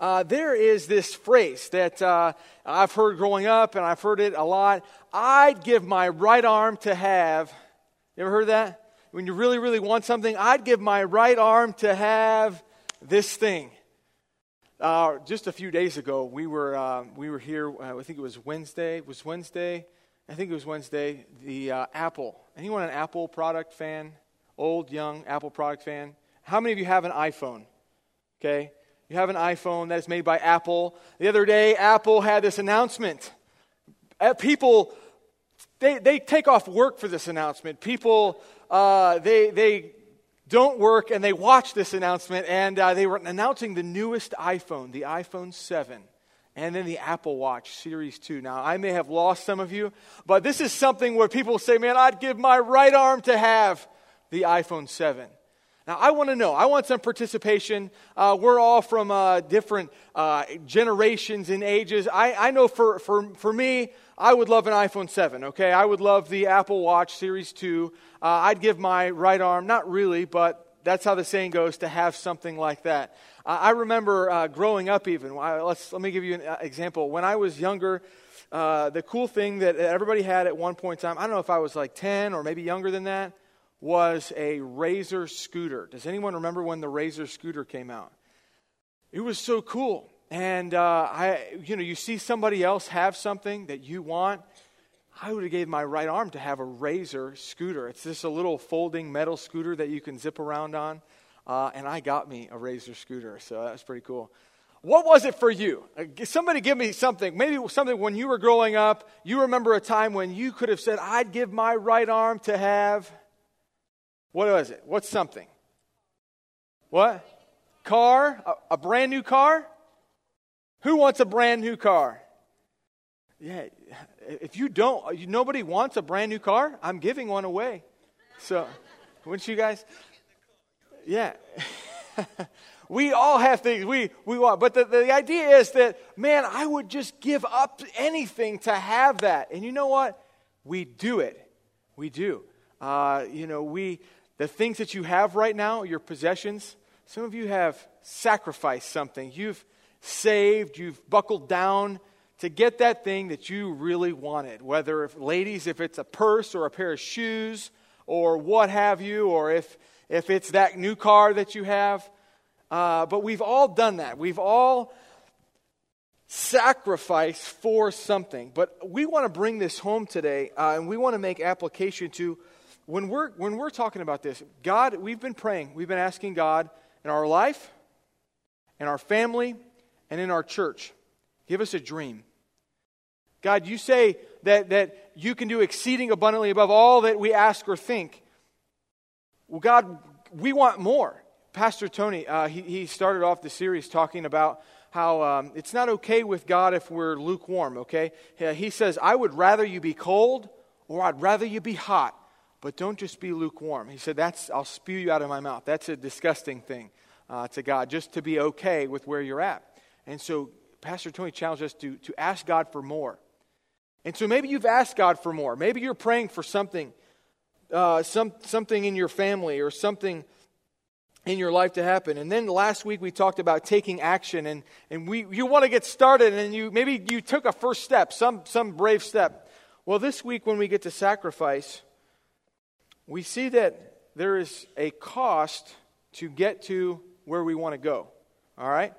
uh, there is this phrase that uh, I've heard growing up, and I've heard it a lot. I'd give my right arm to have. You ever heard that? When you really, really want something, I'd give my right arm to have this thing. Uh, just a few days ago, we were uh, we were here. Uh, I think it was Wednesday. It was Wednesday. I think it was Wednesday. The uh, Apple. Anyone an Apple product fan? Old, young Apple product fan? How many of you have an iPhone? Okay, you have an iPhone that is made by Apple. The other day, Apple had this announcement. Uh, people, they, they take off work for this announcement. People, uh, they, they don't work and they watch this announcement, and uh, they were announcing the newest iPhone, the iPhone 7, and then the Apple Watch Series 2. Now, I may have lost some of you, but this is something where people say, man, I'd give my right arm to have the iPhone 7. Now, I want to know. I want some participation. Uh, we're all from uh, different uh, generations and ages. I, I know for, for, for me, I would love an iPhone 7, okay? I would love the Apple Watch Series 2. Uh, I'd give my right arm, not really, but that's how the saying goes, to have something like that. I remember uh, growing up, even. Let's, let me give you an uh, example. When I was younger, the cool thing that everybody had at one point in time, I don't know if I was like 10 or maybe younger than that was a Razor scooter. Does anyone remember when the Razor scooter came out? It was so cool. And uh, I, you know, you see somebody else have something that you want. I would have gave my right arm to have a Razor scooter. It's just a little folding metal scooter that you can zip around on. Uh, and I got me a Razor scooter, so that was pretty cool. What was it for you? Uh, somebody give me something. Maybe something when you were growing up, you remember a time when you could have said, I'd give my right arm to have what was it? What's something? What? Car? A, a brand new car? Who wants a brand new car? Yeah, if you don't, nobody wants a brand new car, I'm giving one away. So, wouldn't you guys? Yeah. we all have things we, we want. But the, the idea is that, man, I would just give up anything to have that. And you know what? We do it. We do. Uh, you know, we, the things that you have right now, your possessions, some of you have sacrificed something. You've saved, you've buckled down to get that thing that you really wanted. Whether, if, ladies, if it's a purse or a pair of shoes or what have you, or if, if it's that new car that you have. Uh, but we've all done that. We've all sacrificed for something. But we want to bring this home today, uh, and we want to make application to when we're, when we're talking about this, God, we've been praying, we've been asking God in our life, in our family, and in our church, give us a dream. God, you say that, that you can do exceeding abundantly above all that we ask or think. Well, God, we want more. Pastor Tony, uh, he, he started off the series talking about how um, it's not okay with God if we're lukewarm, okay? He says, I would rather you be cold or I'd rather you be hot but don't just be lukewarm. He said, That's, I'll spew you out of my mouth. That's a disgusting thing uh, to God, just to be okay with where you're at. And so, Pastor Tony challenged us to, to ask God for more. And so, maybe you've asked God for more. Maybe you're praying for something, uh, some, something in your family or something in your life to happen. And then last week we talked about taking action and, and we, you want to get started and you, maybe you took a first step, some, some brave step. Well, this week when we get to sacrifice, we see that there is a cost to get to where we want to go. All right?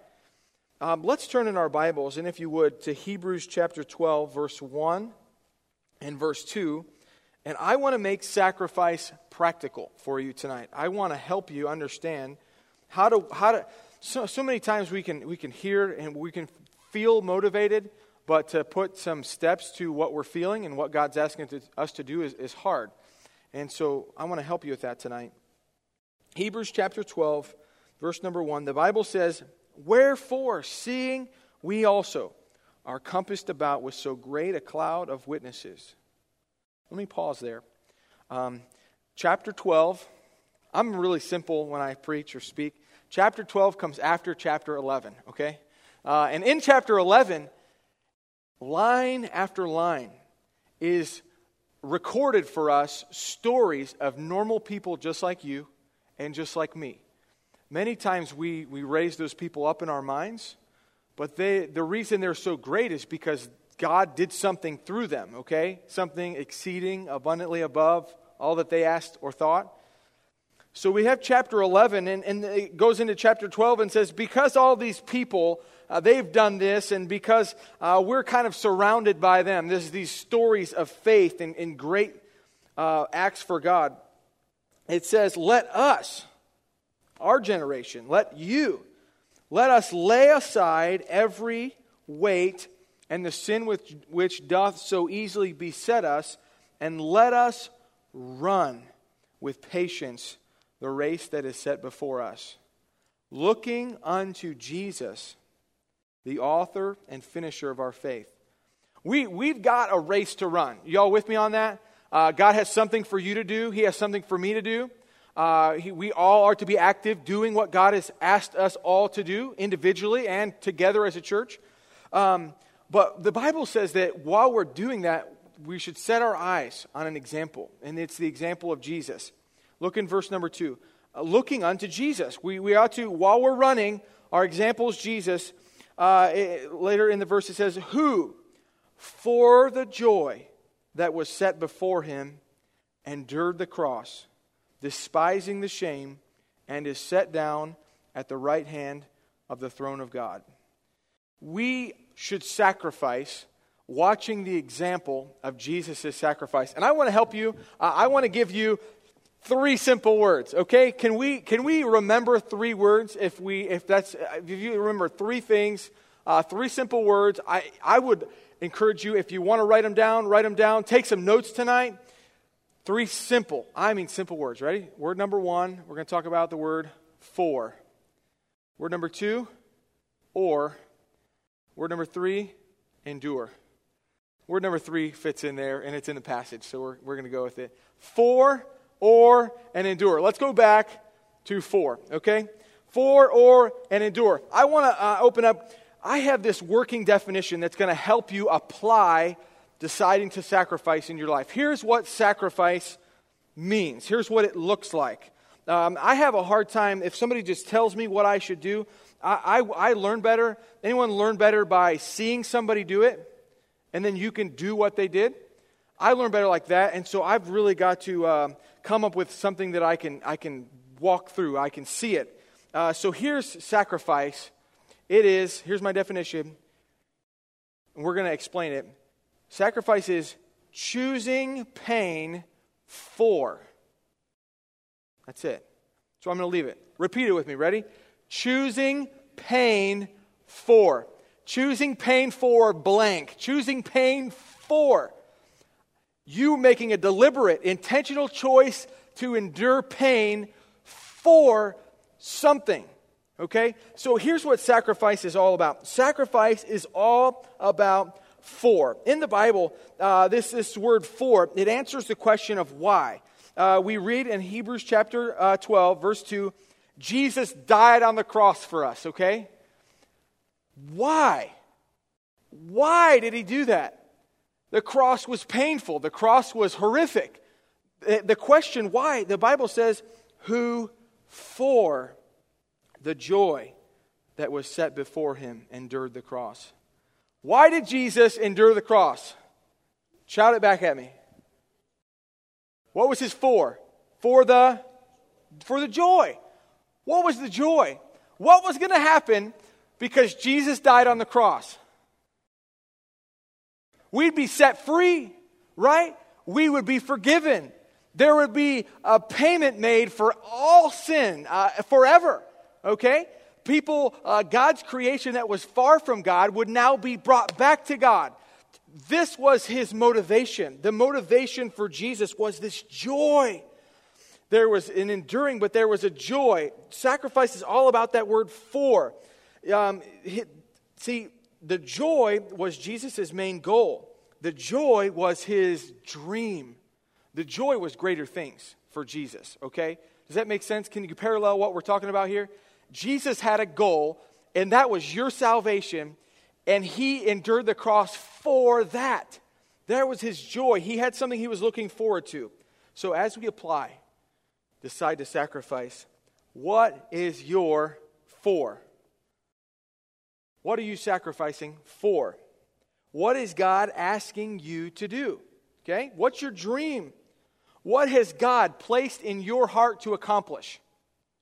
Um, let's turn in our Bibles, and if you would, to Hebrews chapter 12, verse 1 and verse 2. And I want to make sacrifice practical for you tonight. I want to help you understand how to, how to so, so many times we can, we can hear and we can feel motivated, but to put some steps to what we're feeling and what God's asking to, us to do is, is hard. And so I want to help you with that tonight. Hebrews chapter 12, verse number 1, the Bible says, Wherefore, seeing we also are compassed about with so great a cloud of witnesses. Let me pause there. Um, chapter 12, I'm really simple when I preach or speak. Chapter 12 comes after chapter 11, okay? Uh, and in chapter 11, line after line is recorded for us stories of normal people just like you and just like me. Many times we, we raise those people up in our minds, but they, the reason they're so great is because God did something through them, okay? Something exceeding abundantly above all that they asked or thought. So we have chapter 11, and, and it goes into chapter 12 and says, Because all these people, uh, they've done this, and because uh, we're kind of surrounded by them, there's these stories of faith and, and great uh, acts for God. It says, Let us, our generation, let you, let us lay aside every weight and the sin which, which doth so easily beset us, and let us run with patience the race that is set before us, looking unto Jesus, the author and finisher of our faith. We, we've got a race to run. Y'all with me on that? Uh, God has something for you to do, He has something for me to do. Uh, he, we all are to be active doing what God has asked us all to do individually and together as a church. Um, but the Bible says that while we're doing that, we should set our eyes on an example, and it's the example of Jesus. Look in verse number two. Uh, looking unto Jesus. We, we ought to, while we're running, our example is Jesus. Uh, it, later in the verse it says, Who, for the joy that was set before him, endured the cross, despising the shame, and is set down at the right hand of the throne of God. We should sacrifice watching the example of Jesus' sacrifice. And I want to help you. Uh, I want to give you three simple words okay? Can we can we remember three words if we if that's if you remember three things uh, three simple words? I i would encourage you if you want to write them down write them down. Take some notes tonight. Three simple i mean simple words ready? Word number one we're going to talk about the word for. Word number two or. Word number three endure. Word number three fits in there and it's in the passage so we're, we're going to go with it. For or, and endure. Let's go back to for, okay? For, or, and endure. I want to uh, open up. I have this working definition that's going to help you apply deciding to sacrifice in your life. Here's what sacrifice means, here's what it looks like. Um, I have a hard time if somebody just tells me what I should do. I, I, I learn better. Anyone learn better by seeing somebody do it, and then you can do what they did? I learn better like that, and so I've really got to uh, come up with something that I can, I can walk through, I can see it. Uh, so here's sacrifice. It is, here's my definition, and we're going to explain it. Sacrifice is choosing pain for. That's it. So I'm going to leave it. Repeat it with me. Ready? Choosing pain for. Choosing pain for blank. Choosing pain for you making a deliberate, intentional choice to endure pain for something. Okay? So here's what sacrifice is all about sacrifice is all about for. In the Bible, uh, this, this word for, it answers the question of why. Uh, we read in Hebrews chapter uh, 12, verse 2, Jesus died on the cross for us, okay? Why? Why did he do that? The cross was painful, the cross was horrific. The question why, the Bible says, who for the joy that was set before him endured the cross. Why did Jesus endure the cross? Shout it back at me. What was his for? For the for the joy. What was the joy? What was going to happen because Jesus died on the cross? We'd be set free, right? We would be forgiven. There would be a payment made for all sin uh, forever, okay? People, uh, God's creation that was far from God would now be brought back to God. This was his motivation. The motivation for Jesus was this joy. There was an enduring, but there was a joy. Sacrifice is all about that word for. Um, see, the joy was Jesus' main goal. The joy was his dream. The joy was greater things for Jesus, okay? Does that make sense? Can you parallel what we're talking about here? Jesus had a goal, and that was your salvation, and he endured the cross for that. There was his joy. He had something he was looking forward to. So as we apply, decide to sacrifice, what is your for? What are you sacrificing for? What is God asking you to do? Okay? What's your dream? What has God placed in your heart to accomplish?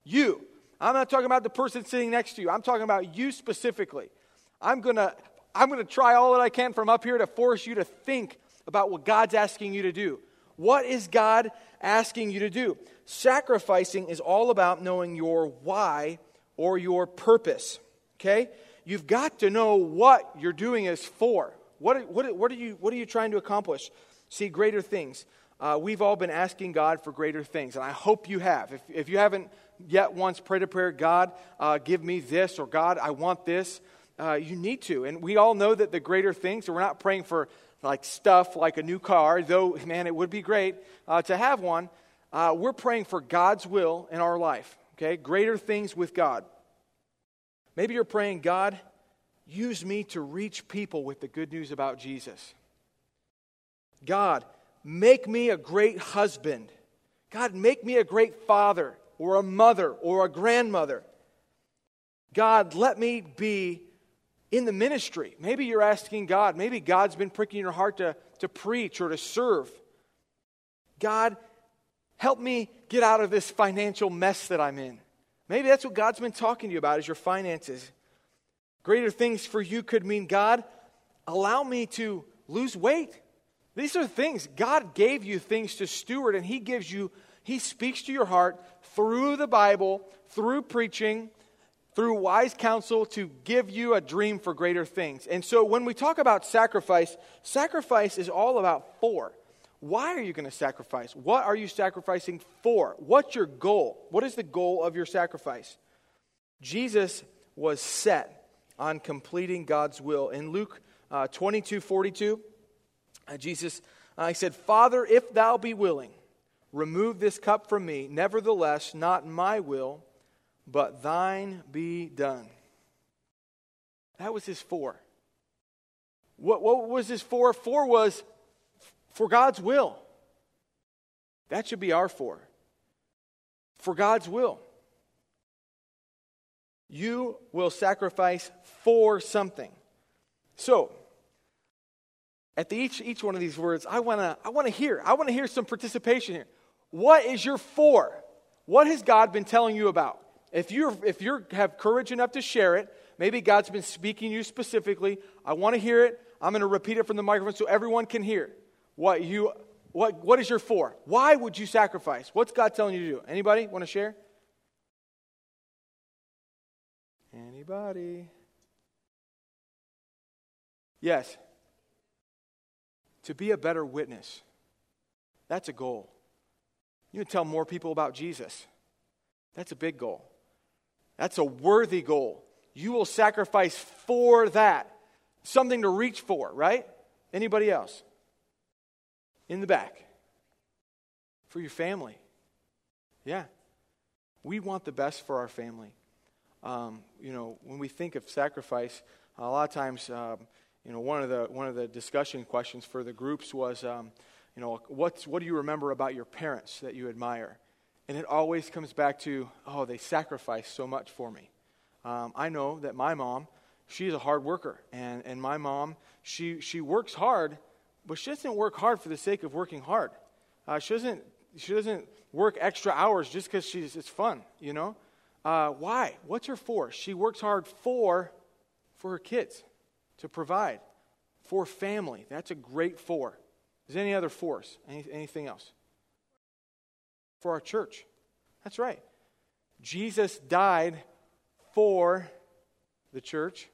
You. I'm not talking about the person sitting next to you. I'm talking about you specifically. I'm going to I'm going to try all that I can from up here to force you to think about what God's asking you to do. What is God asking you to do? Sacrificing is all about knowing your why or your purpose. Okay? You've got to know what you're doing is for. What, what, what, are, you, what are you trying to accomplish? See, greater things. Uh, we've all been asking God for greater things, and I hope you have. If, if you haven't yet once prayed a prayer, God, uh, give me this, or God, I want this, uh, you need to. And we all know that the greater things, we're not praying for like stuff like a new car, though, man, it would be great uh, to have one. Uh, we're praying for God's will in our life, okay? Greater things with God. Maybe you're praying, God, use me to reach people with the good news about Jesus. God, make me a great husband. God, make me a great father or a mother or a grandmother. God, let me be in the ministry. Maybe you're asking God, maybe God's been pricking your heart to, to preach or to serve. God, help me get out of this financial mess that I'm in. Maybe that's what God's been talking to you about is your finances. Greater things for you could mean, God, allow me to lose weight. These are things. God gave you things to steward, and He gives you, He speaks to your heart through the Bible, through preaching, through wise counsel to give you a dream for greater things. And so when we talk about sacrifice, sacrifice is all about for. Why are you going to sacrifice? What are you sacrificing for? What's your goal? What is the goal of your sacrifice? Jesus was set on completing God's will. In Luke uh, 22 42, uh, Jesus uh, he said, Father, if thou be willing, remove this cup from me. Nevertheless, not my will, but thine be done. That was his for. What, what was his for? For was for God's will. That should be our for. For God's will. You will sacrifice for something. So, at the, each, each one of these words, I want to I wanna hear. I want to hear some participation here. What is your for? What has God been telling you about? If you if you have courage enough to share it, maybe God's been speaking to you specifically. I want to hear it. I'm going to repeat it from the microphone so everyone can hear what you what what is your for? Why would you sacrifice? What's God telling you to do? Anybody want to share? Anybody? Yes. To be a better witness. That's a goal. You can tell more people about Jesus. That's a big goal. That's a worthy goal. You will sacrifice for that. Something to reach for, right? Anybody else? In the back for your family. Yeah. We want the best for our family. Um, you know, when we think of sacrifice, a lot of times, um, you know, one of the one of the discussion questions for the groups was, um, you know, what's what do you remember about your parents that you admire? And it always comes back to, oh, they sacrificed so much for me. Um, I know that my mom, she's a hard worker, and and my mom, she she works hard, but she doesn't work hard for the sake of working hard. Uh, she doesn't she doesn't work extra hours just because she's it's fun, you know. Uh, why? What's her for? She works hard for for her kids to provide for family. That's a great for. Is there any other force? Any, anything else? For our church. That's right. Jesus died for the church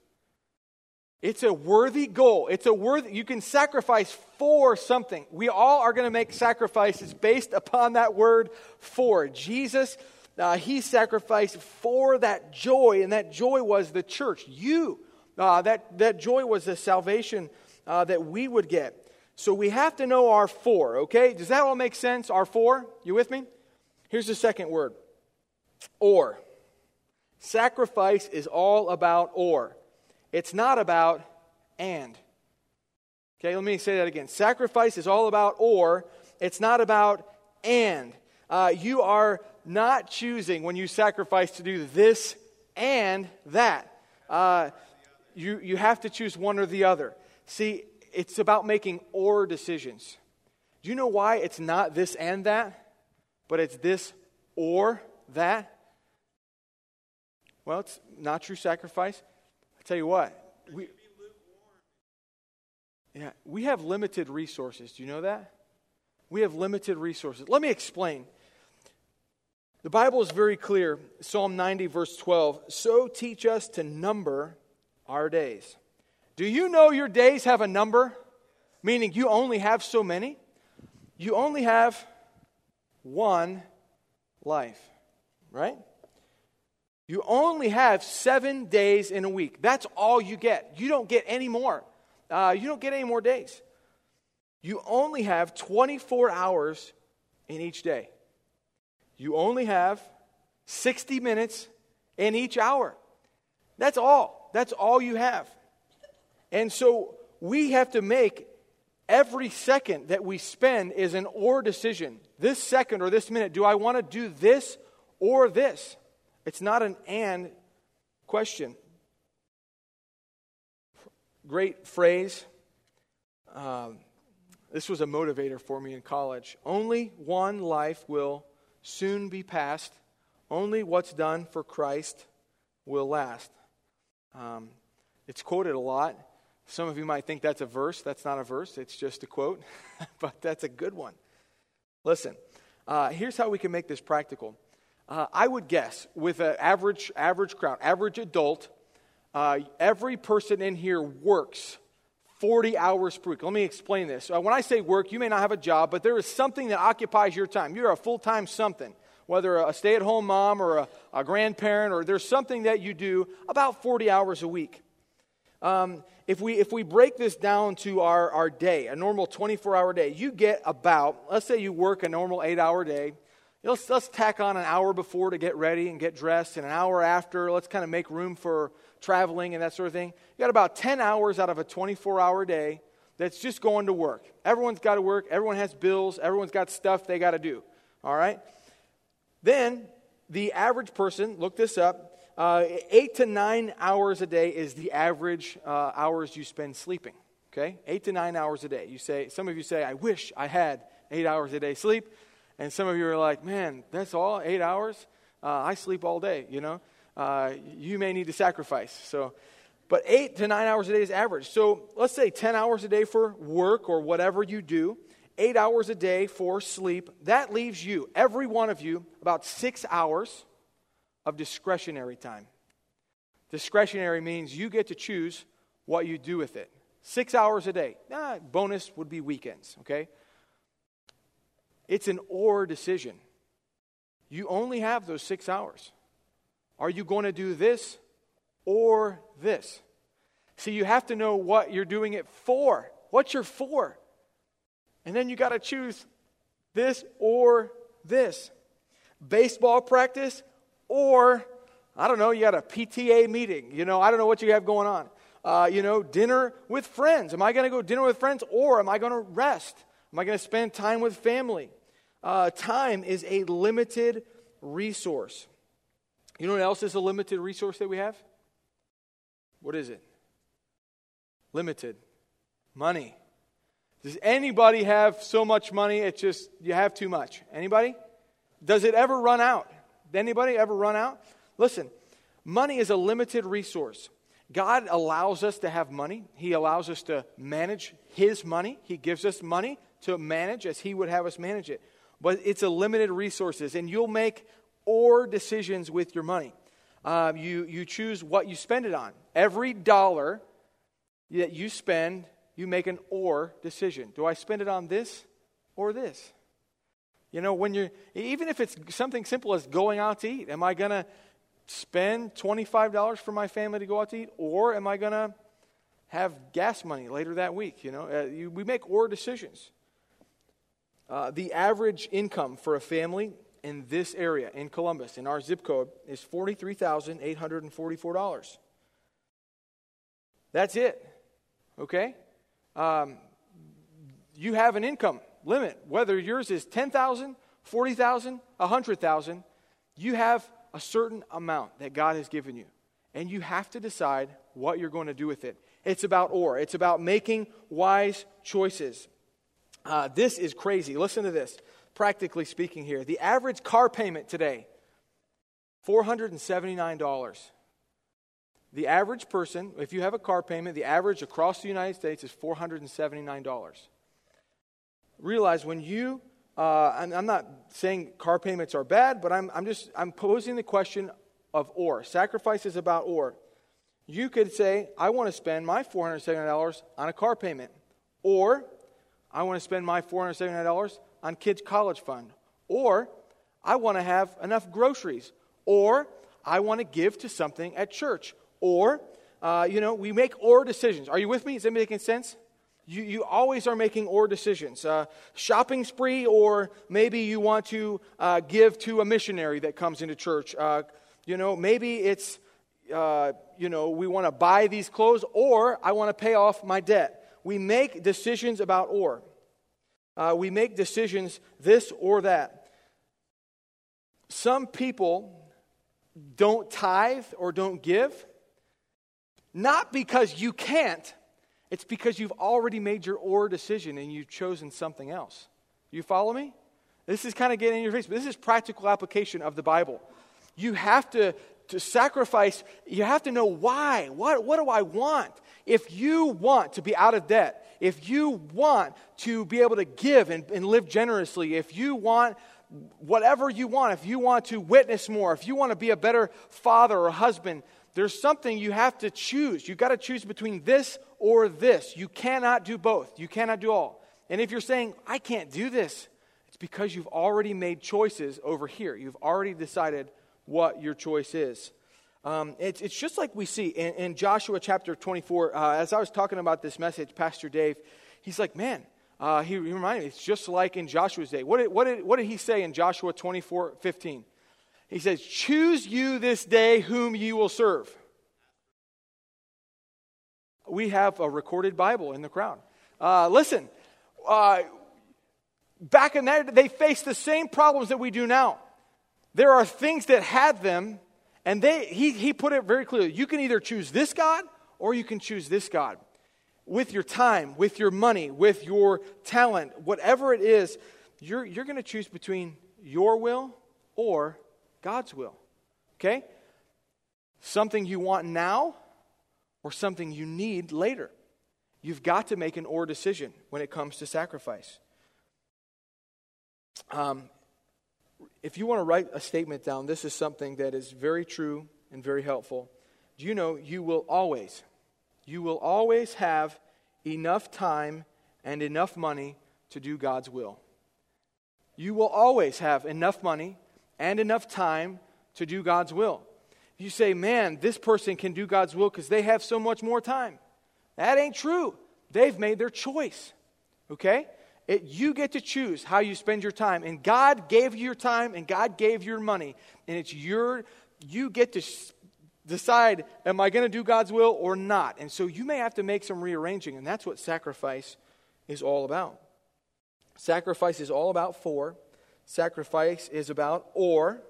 it's a worthy goal. It's a worthy, you can sacrifice for something. We all are going to make sacrifices based upon that word for. Jesus, uh, he sacrificed for that joy, and that joy was the church. You, uh, that, that joy was the salvation uh, that we would get. So we have to know our for, okay? Does that all make sense? Our for? You with me? Here's the second word or. Sacrifice is all about or. It's not about and. Okay, let me say that again. Sacrifice is all about or, it's not about and. Uh, you are not choosing when you sacrifice to do this and that. Uh, You, you have to choose one or the other. See, it's about making or decisions. Do you know why it's not this and that, but it's this or that? Well, it's not true sacrifice. I tell you what, we, yeah, we have limited resources. Do you know that? We have limited resources. Let me explain. The Bible is very clear. Psalm 90, verse 12. So teach us to number our days. Do you know your days have a number? Meaning you only have so many? You only have one life, right? You only have seven days in a week. That's all you get. You don't get any more. Uh, you don't get any more days. You only have 24 hours in each day. You only have 60 minutes in each hour. That's all. That's all you have. And so we have to make every second that we spend is an or decision. This second or this minute, do I want to do this or this? It's not an and question. Great phrase. Um, this was a motivator for me in college. Only one life will soon be past. Only what's done for Christ will last. Um, it's quoted a lot. Some of you might think that's a verse. That's not a verse, it's just a quote, but that's a good one. Listen, uh, here's how we can make this practical. Uh, I would guess with an average, average crowd, average adult, uh, every person in here works 40 hours per week. Let me explain this. Uh, when I say work, you may not have a job, but there is something that occupies your time. You're a full time something, whether a stay at home mom or a, a, grandparent, or there's something that you do about 40 hours a week. Um, if, we, if we break this down to our, our day, a normal 24 hour day, you get about, let's say you work a normal eight hour day. Let's, let's tack on an hour before to get ready and get dressed, and an hour after, let's kind of make room for traveling and that sort of thing. You got about 10 hours out of a 24 hour day that's just going to work. Everyone's got to work, everyone has bills, everyone's got stuff they got to do. All right? Then the average person, look this up, uh, eight to nine hours a day is the average uh, hours you spend sleeping. Okay? Eight to nine hours a day. You say, some of you say, I wish I had eight hours a day sleep. And some of you are like, man, that's all, eight hours? Uh, I sleep all day, you know? uh, you may need to sacrifice. So, but eight to nine hours a day is average. So let's say 10 hours a day for work or whatever you do, eight hours a day for sleep. That leaves you, every one of you, about six hours of discretionary time. Discretionary means you get to choose what you do with it. Six hours a day. Bonus would be weekends, okay? It's an or decision. You only have those six hours. Are you going to do this or this? See, you have to know what you're doing it for. What's your for? And then you got to choose this or this. Baseball practice or, I don't know, you got a PTA meeting. You know, I don't know what you have going on. Uh, you know, dinner with friends. Am I going to go dinner with friends or am I going to rest? Am I going to spend time with family? Uh, time is a limited resource. You know what else is a limited resource that we have? What is it? Limited. Money. Does anybody have so much money it's just you have too much? Anybody? Does it ever run out? Anybody ever run out? Listen, money is a limited resource. God allows us to have money. He allows us to manage His money. He gives us money to manage as He would have us manage it. But it's a limited resources, and you'll make or decisions with your money. Uh, you, you choose what you spend it on. Every dollar that you spend, you make an or decision. Do I spend it on this or this? You know, when you're, even if it's something simple as going out to eat, am I going to spend $25 for my family to go out to eat, or am I going to have gas money later that week? You know, uh, you, we make or decisions. Uh, the average income for a family in this area, in Columbus, in our zip code, is $43,844. That's it. Okay? Um, you have an income limit, whether yours is 10,000, 40,000, 100,000, you have a certain amount that God has given you. And you have to decide what you're going to do with it. It's about or. It's about making wise choices. Uh, this is crazy. Listen to this. Practically speaking, here, the average car payment today, $479. The average person, if you have a car payment, the average across the United States is $479. Realize when you, uh, I'm not saying car payments are bad, but I'm, I'm just, I'm posing the question of or. Sacrifice is about or. You could say, I want to spend my $479 on a car payment. Or, I want to spend my $479 on kids' college fund. Or, I want to have enough groceries. Or, I want to give to something at church. Or, uh, you know, we make or decisions. Are you with me? Is that making sense? You, you always are making or decisions. Uh, shopping spree, or maybe you want to uh, give to a missionary that comes into church. Uh, you know, maybe it's uh, you know, we want to buy these clothes or I want to pay off my debt. We make decisions about or. Uh, we make decisions this or that. Some people don't tithe or don't give, not because you can't, it's because you've already made your or decision and you've chosen something else. You follow me? This is kind of getting in your face, but this is practical application of the Bible. You have to to sacrifice, you have to know why. What, what do I want? If you want to be out of debt, if you want to be able to give and, and live generously, if you want whatever you want, if you want to witness more, if you want to be a better father or husband, there's something you have to choose. You've got to choose between this or this. You cannot do both. You cannot do all. And if you're saying, I can't do this, it's because you've already made choices over here. You've already decided what your choice is. Um, it's, it's just like we see in, in Joshua chapter 24. Uh, as I was talking about this message, Pastor Dave, he's like, man, uh, he, he, reminded me, it's just like in Joshua's day. What did, what, did, what did he say in Joshua 24 15? He says, Choose you this day whom you will serve. We have a recorded Bible in the crowd. Uh, listen, uh, back in that, they faced the same problems that we do now. There are things that had them, and they, he, he put it very clearly. You can either choose this God or you can choose this God. With your time, with your money, with your talent, whatever it is, you're, you're going to choose between your will or God's will. Okay? Something you want now or something you need later. You've got to make an or decision when it comes to sacrifice. Um, if you want to write a statement down, this is something that is very true and very helpful. Do you know you will always, you will always have enough time and enough money to do God's will. You will always have enough money and enough time to do God's will. You say, man, this person can do God's will because they have so much more time. That ain't true. They've made their choice. Okay? It, you get to choose how you spend your time. And God gave you your time and God gave your money. And it's your, you get to decide, am I going to do God's will or not? And so you may have to make some rearranging. And that's what sacrifice is all about. Sacrifice is all about for, sacrifice is about or.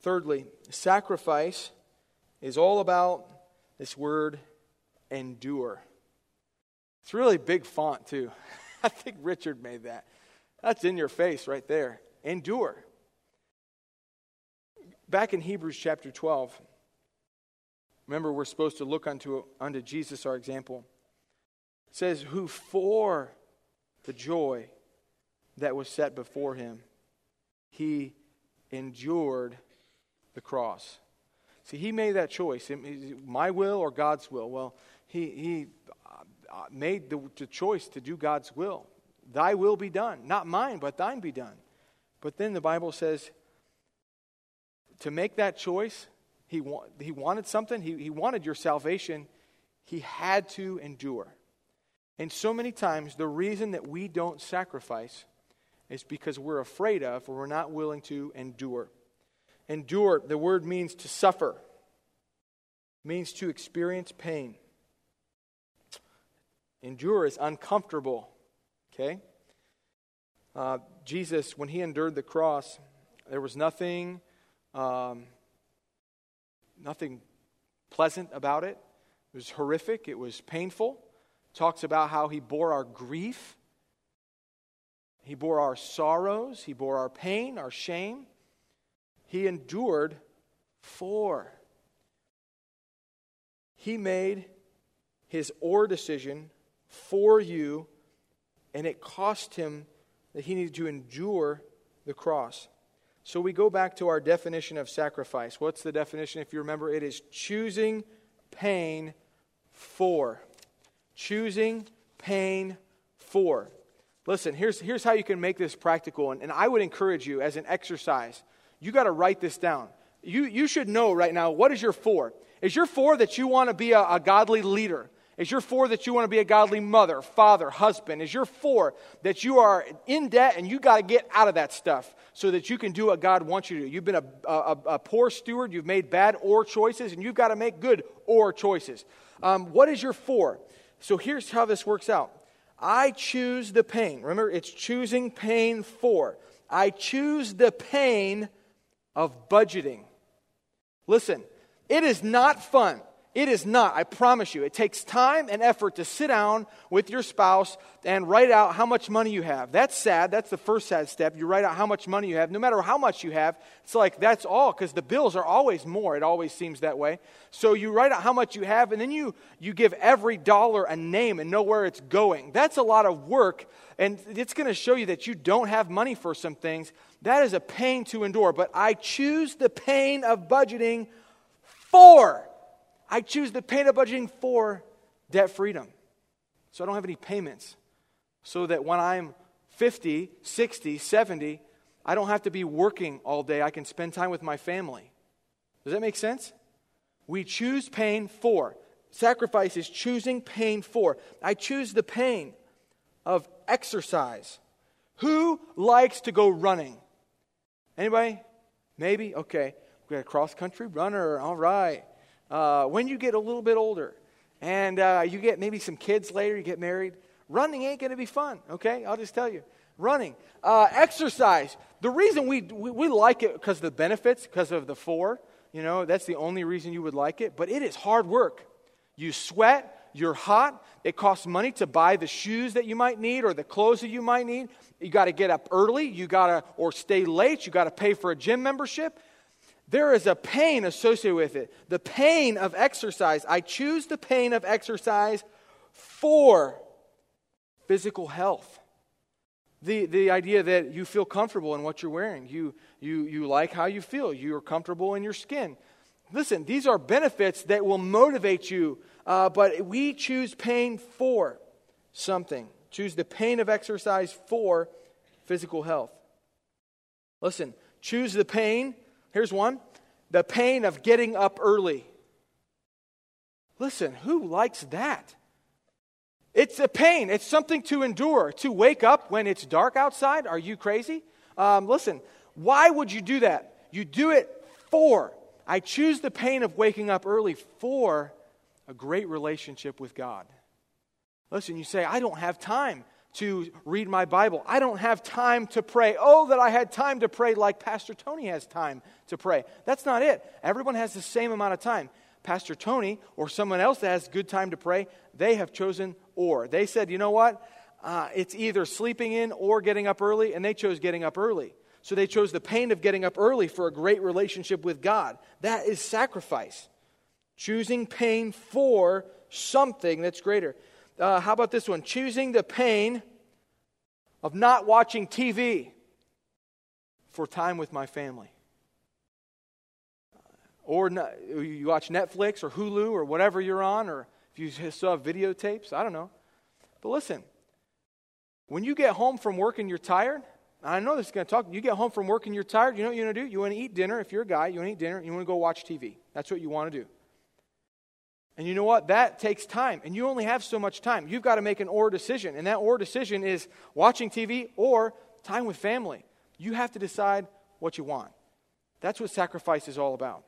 Thirdly, sacrifice is all about this word endure. It's really big font, too. I think Richard made that. That's in your face right there. Endure. Back in Hebrews chapter 12, remember we're supposed to look unto, unto Jesus, our example. It says, Who for the joy that was set before him, he endured the cross. See, he made that choice my will or God's will. Well, he, he Uh, made the, the choice to do God's will. Thy will be done. Not mine, but thine be done. But then the Bible says to make that choice, he, wa- he wanted something, he, he wanted your salvation, he had to endure. And so many times, the reason that we don't sacrifice is because we're afraid of or we're not willing to endure. Endure, the word means to suffer, means to experience pain. Endure is uncomfortable. Okay? Uh, Jesus, when he endured the cross, there was nothing, um, nothing pleasant about it. It was horrific, it was painful. Talks about how he bore our grief, he bore our sorrows, he bore our pain, our shame. He endured for. He made his or decision for you, and it cost him that he needed to endure the cross. So we go back to our definition of sacrifice. What's the definition? If you remember, it is choosing pain for. Choosing pain for. Listen, here's, here's how you can make this practical, and, and I would encourage you as an exercise. You got to write this down. You, you should know right now what is your for. Is your for that you want to be a, a godly leader? Is your for that you want to be a godly mother, father, husband? Is your for that you are in debt and you got to get out of that stuff so that you can do what God wants you to do? You've been a, a, a poor steward, you've made bad or choices, and you've got to make good or choices. Um, what is your for? So here's how this works out I choose the pain. Remember, it's choosing pain for. I choose the pain of budgeting. Listen, it is not fun it is not, I promise you. It takes time and effort to sit down with your spouse and write out how much money you have. That's sad. That's the first sad step. You write out how much money you have. No matter how much you have, it's like that's all because the bills are always more. It always seems that way. So you write out how much you have and then you, you give every dollar a name and know where it's going. That's a lot of work and it's going to show you that you don't have money for some things. That is a pain to endure. But I choose the pain of budgeting for I choose the pain of budgeting for debt freedom. So I don't have any payments. So that when I'm 50, 60, 70, I don't have to be working all day. I can spend time with my family. Does that make sense? We choose pain for. Sacrifice is choosing pain for. I choose the pain of exercise. Who likes to go running? Anybody? Maybe? Okay. We got a cross country runner. All right uh, when you get a little bit older and uh, you get maybe some kids later, you get married, running ain't going to be fun, okay? I'll just tell you. Running. Uh, exercise. The reason we, we, we like it because of the benefits, because of the for, you know, that's the only reason you would like it, but it is hard work. You sweat, you're hot, it costs money to buy the shoes that you might need or the clothes that you might need. You got to get up early, you got to, or stay late, you got to pay for a gym membership there is a pain associated with it. The pain of exercise. I choose the pain of exercise for physical health. The, the idea that you feel comfortable in what you're wearing, you, you, you like how you feel, you're comfortable in your skin. Listen, these are benefits that will motivate you, uh, but we choose pain for something. Choose the pain of exercise for physical health. Listen, choose the pain Here's one the pain of getting up early. Listen, who likes that? It's a pain. It's something to endure. To wake up when it's dark outside. Are you crazy? Um, listen, why would you do that? You do it for. I choose the pain of waking up early for a great relationship with God. Listen, you say, I don't have time to read my Bible. I don't have time to pray. Oh, that I had time to pray like Pastor Tony has time to pray. That's not it. Everyone has the same amount of time. Pastor Tony or someone else that has good time to pray, they have chosen or. They said, you know what? Uh, it's either sleeping in or getting up early, and they chose getting up early. So they chose the pain of getting up early for a great relationship with God. That is sacrifice. Choosing pain for something that's greater. Uh, how about this one? Choosing the pain of not watching TV for time with my family. Or you watch Netflix or Hulu or whatever you're on, or if you still have videotapes, I don't know. But listen, when you get home from work and you're tired, I know this is going to talk. You get home from work and you're tired, you know what you want to do? You want to eat dinner. If you're a guy, you want to eat dinner, you want to go watch TV. That's what you want to do. And you know what? That takes time. And you only have so much time. You've got to make an or decision. And that or decision is watching TV or time with family. You have to decide what you want. That's what sacrifice is all about.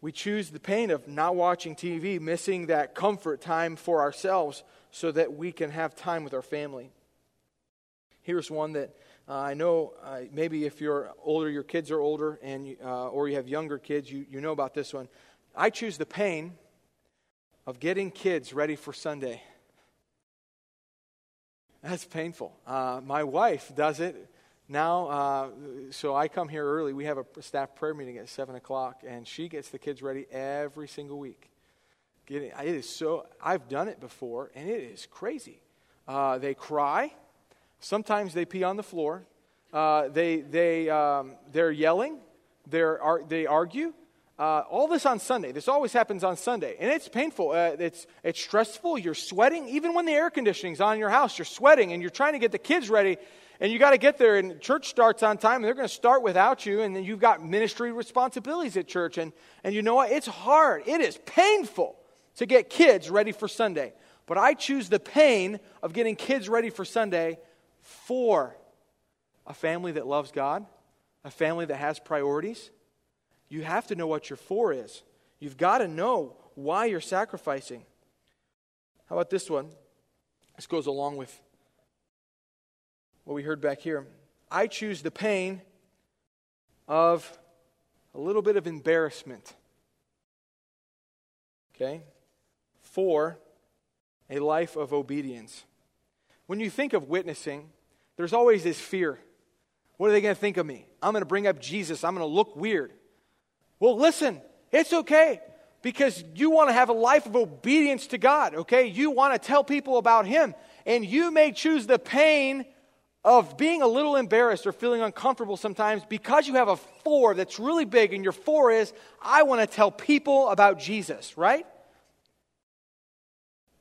We choose the pain of not watching TV, missing that comfort time for ourselves so that we can have time with our family. Here's one that uh, I know uh, maybe if you're older, your kids are older, and uh, or you have younger kids, you, you know about this one I choose the pain of getting kids ready for Sunday. That's painful. Uh, my wife does it now. Uh, so I come here early. We have a staff prayer meeting at 7 o'clock, and she gets the kids ready every single week. Getting, it is so, I've done it before, and it is crazy. Uh, they cry. Sometimes they pee on the floor. Uh, they, they, um, they're yelling. They're, they argue. Uh, all this on Sunday. This always happens on Sunday. And it's painful. Uh, it's, it's stressful. You're sweating. Even when the air conditioning's on in your house, you're sweating and you're trying to get the kids ready. And you got to get there. And church starts on time. And they're going to start without you. And then you've got ministry responsibilities at church. And, and you know what? It's hard. It is painful to get kids ready for Sunday. But I choose the pain of getting kids ready for Sunday for a family that loves God, a family that has priorities you have to know what your for is. You've got to know why you're sacrificing. How about this one? This goes along with what we heard back here. I choose the pain of a little bit of embarrassment. Okay? For a life of obedience. When you think of witnessing, there's always this fear. What are they going to think of me? I'm going to bring up Jesus. I'm going to look weird. Well, listen, it's okay because you want to have a life of obedience to God, okay? You want to tell people about Him. And you may choose the pain of being a little embarrassed or feeling uncomfortable sometimes because you have a for that's really big, and your for is, I want to tell people about Jesus, right?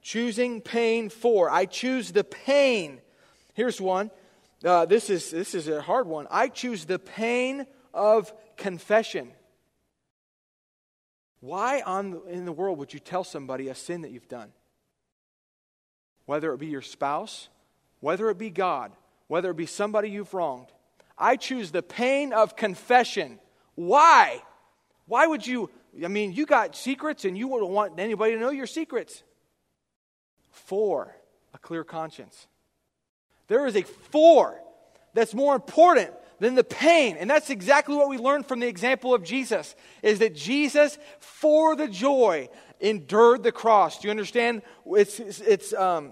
Choosing pain for. I choose the pain. Here's one. Uh, this, is, this is a hard one. I choose the pain of confession. Why on, in the world would you tell somebody a sin that you've done? Whether it be your spouse, whether it be God, whether it be somebody you've wronged. I choose the pain of confession. Why? Why would you? I mean, you got secrets and you wouldn't want anybody to know your secrets. For a clear conscience. There is a for that's more important than the pain. And that's exactly what we learned from the example of Jesus is that Jesus, for the joy, endured the cross. Do you understand? It's, it's, it's um,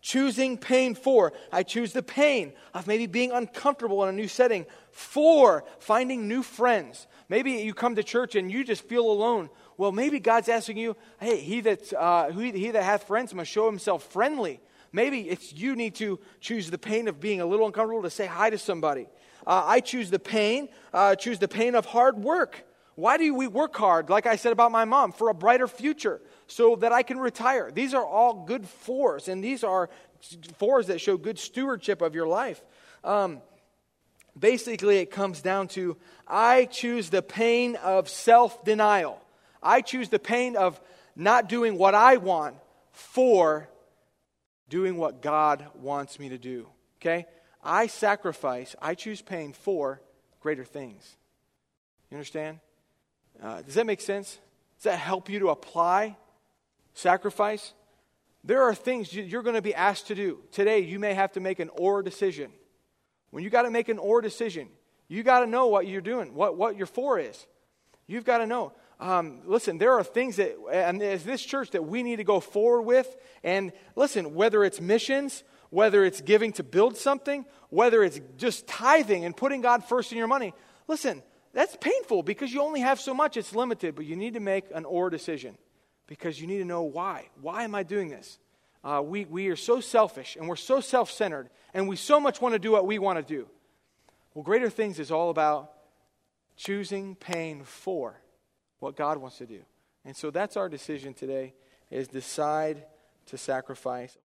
choosing pain for. I choose the pain of maybe being uncomfortable in a new setting for finding new friends. Maybe you come to church and you just feel alone. Well, maybe God's asking you, hey, he that, uh, he, he that hath friends must show himself friendly. Maybe it's you need to choose the pain of being a little uncomfortable to say hi to somebody. Uh, I choose the pain, uh, choose the pain of hard work. Why do we work hard, like I said about my mom, for a brighter future so that I can retire? These are all good fors, and these are fors that show good stewardship of your life. Um, basically, it comes down to I choose the pain of self denial. I choose the pain of not doing what I want for doing what God wants me to do. Okay? I sacrifice, I choose pain for greater things. You understand? Uh, does that make sense? Does that help you to apply sacrifice? There are things you're going to be asked to do. Today, you may have to make an or decision. When you got to make an or decision, you got to know what you're doing, what, what your for is. You've got to know. Um, listen, there are things that, and as this church, that we need to go forward with. And listen, whether it's missions, whether it's giving to build something, whether it's just tithing and putting God first in your money. Listen, that's painful because you only have so much, it's limited, but you need to make an or decision because you need to know why. Why am I doing this? Uh, we, we are so selfish and we're so self centered and we so much want to do what we want to do. Well, Greater Things is all about choosing pain for what God wants to do. And so that's our decision today is decide to sacrifice.